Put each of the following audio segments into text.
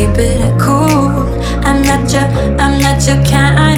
keep it cool. I'm not your, I'm not your kind.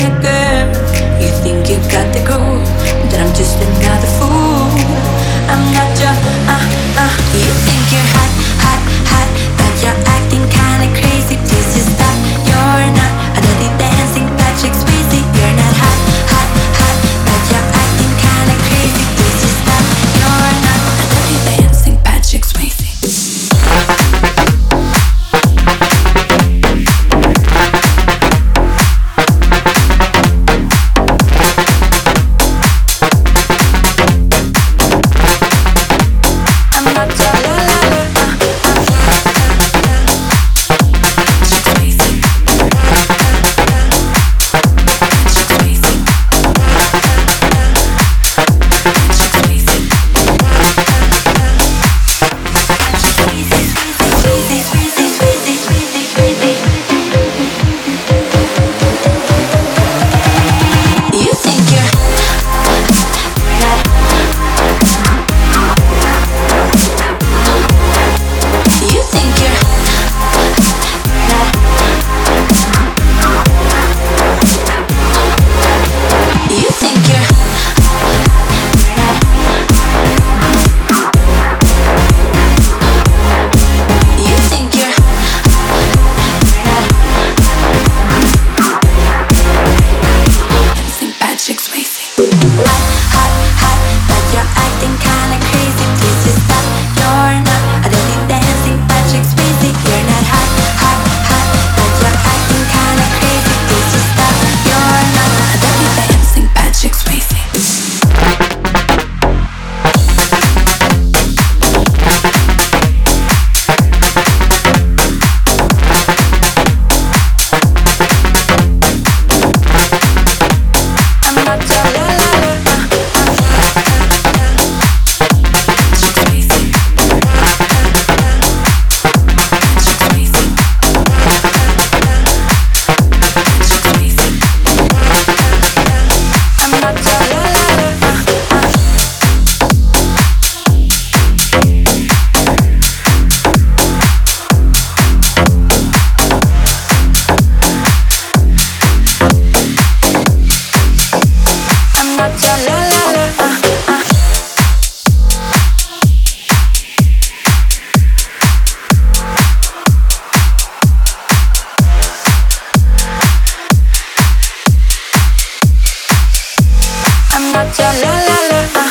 I'm not your la la la.